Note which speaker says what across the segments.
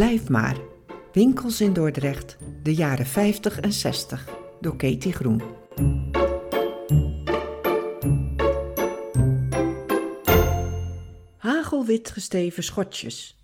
Speaker 1: Blijf maar. Winkels in Dordrecht, de jaren 50 en 60, door Katie Groen. Hagelwit gesteven schotjes.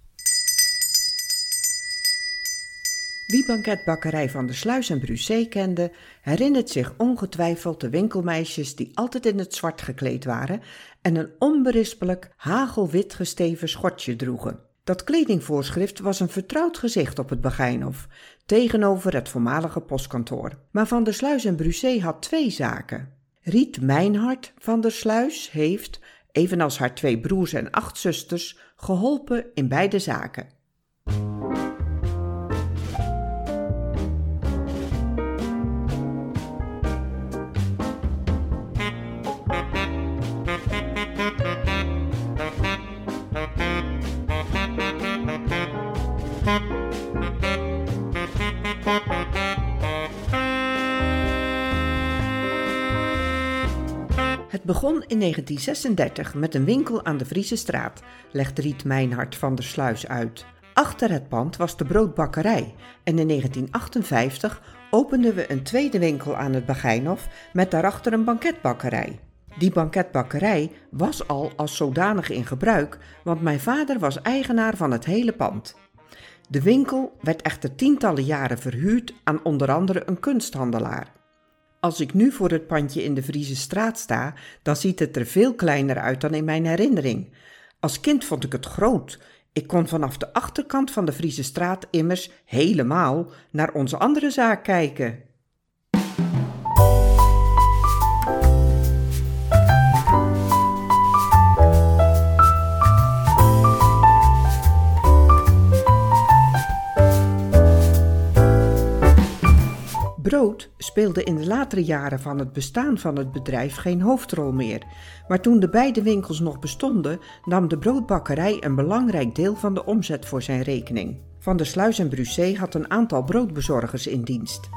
Speaker 1: Wie banketbakkerij van de Sluis en Brusé kende, herinnert zich ongetwijfeld de winkelmeisjes die altijd in het zwart gekleed waren en een onberispelijk hagelwit gesteven schotje droegen. Dat kledingvoorschrift was een vertrouwd gezicht op het Begijnhof, tegenover het voormalige postkantoor. Maar Van der Sluis en Brusé had twee zaken. Riet Mijnhart van der Sluis heeft, evenals haar twee broers en acht zusters, geholpen in beide zaken. Het begon in 1936 met een winkel aan de Friese straat, legt Riet Mijnhart van der Sluis uit. Achter het pand was de broodbakkerij en in 1958 openden we een tweede winkel aan het Begijnhof met daarachter een banketbakkerij. Die banketbakkerij was al als zodanig in gebruik, want mijn vader was eigenaar van het hele pand. De winkel werd echter tientallen jaren verhuurd aan onder andere een kunsthandelaar. Als ik nu voor het pandje in de Friese straat sta, dan ziet het er veel kleiner uit dan in mijn herinnering. Als kind vond ik het groot. Ik kon vanaf de achterkant van de Friese immers helemaal naar onze andere zaak kijken. Brood speelde in de latere jaren van het bestaan van het bedrijf geen hoofdrol meer, maar toen de beide winkels nog bestonden, nam de broodbakkerij een belangrijk deel van de omzet voor zijn rekening. Van der Sluis en Brusé had een aantal broodbezorgers in dienst.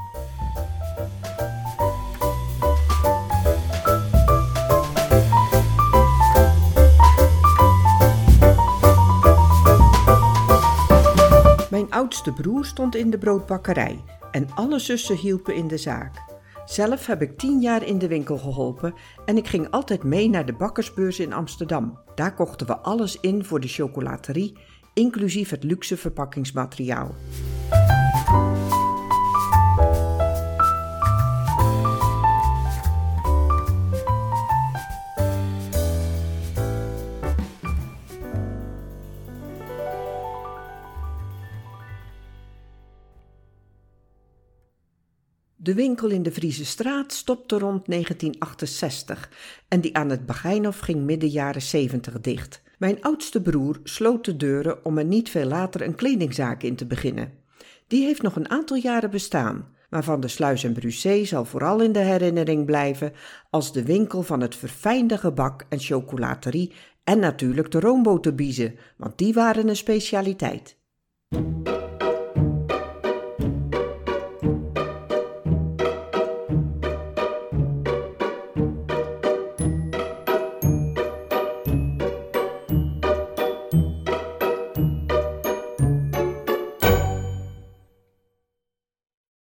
Speaker 1: Mijn oudste broer stond in de broodbakkerij en alle zussen hielpen in de zaak. Zelf heb ik tien jaar in de winkel geholpen en ik ging altijd mee naar de bakkersbeurs in Amsterdam. Daar kochten we alles in voor de chocolaterie, inclusief het luxe verpakkingsmateriaal. De winkel in de Friese straat stopte rond 1968 en die aan het Begijnhof ging midden jaren 70 dicht. Mijn oudste broer sloot de deuren om er niet veel later een kledingzaak in te beginnen. Die heeft nog een aantal jaren bestaan, maar Van de Sluis en Brusé zal vooral in de herinnering blijven als de winkel van het verfijnde gebak en chocolaterie en natuurlijk de roomboterbiezen, want die waren een specialiteit.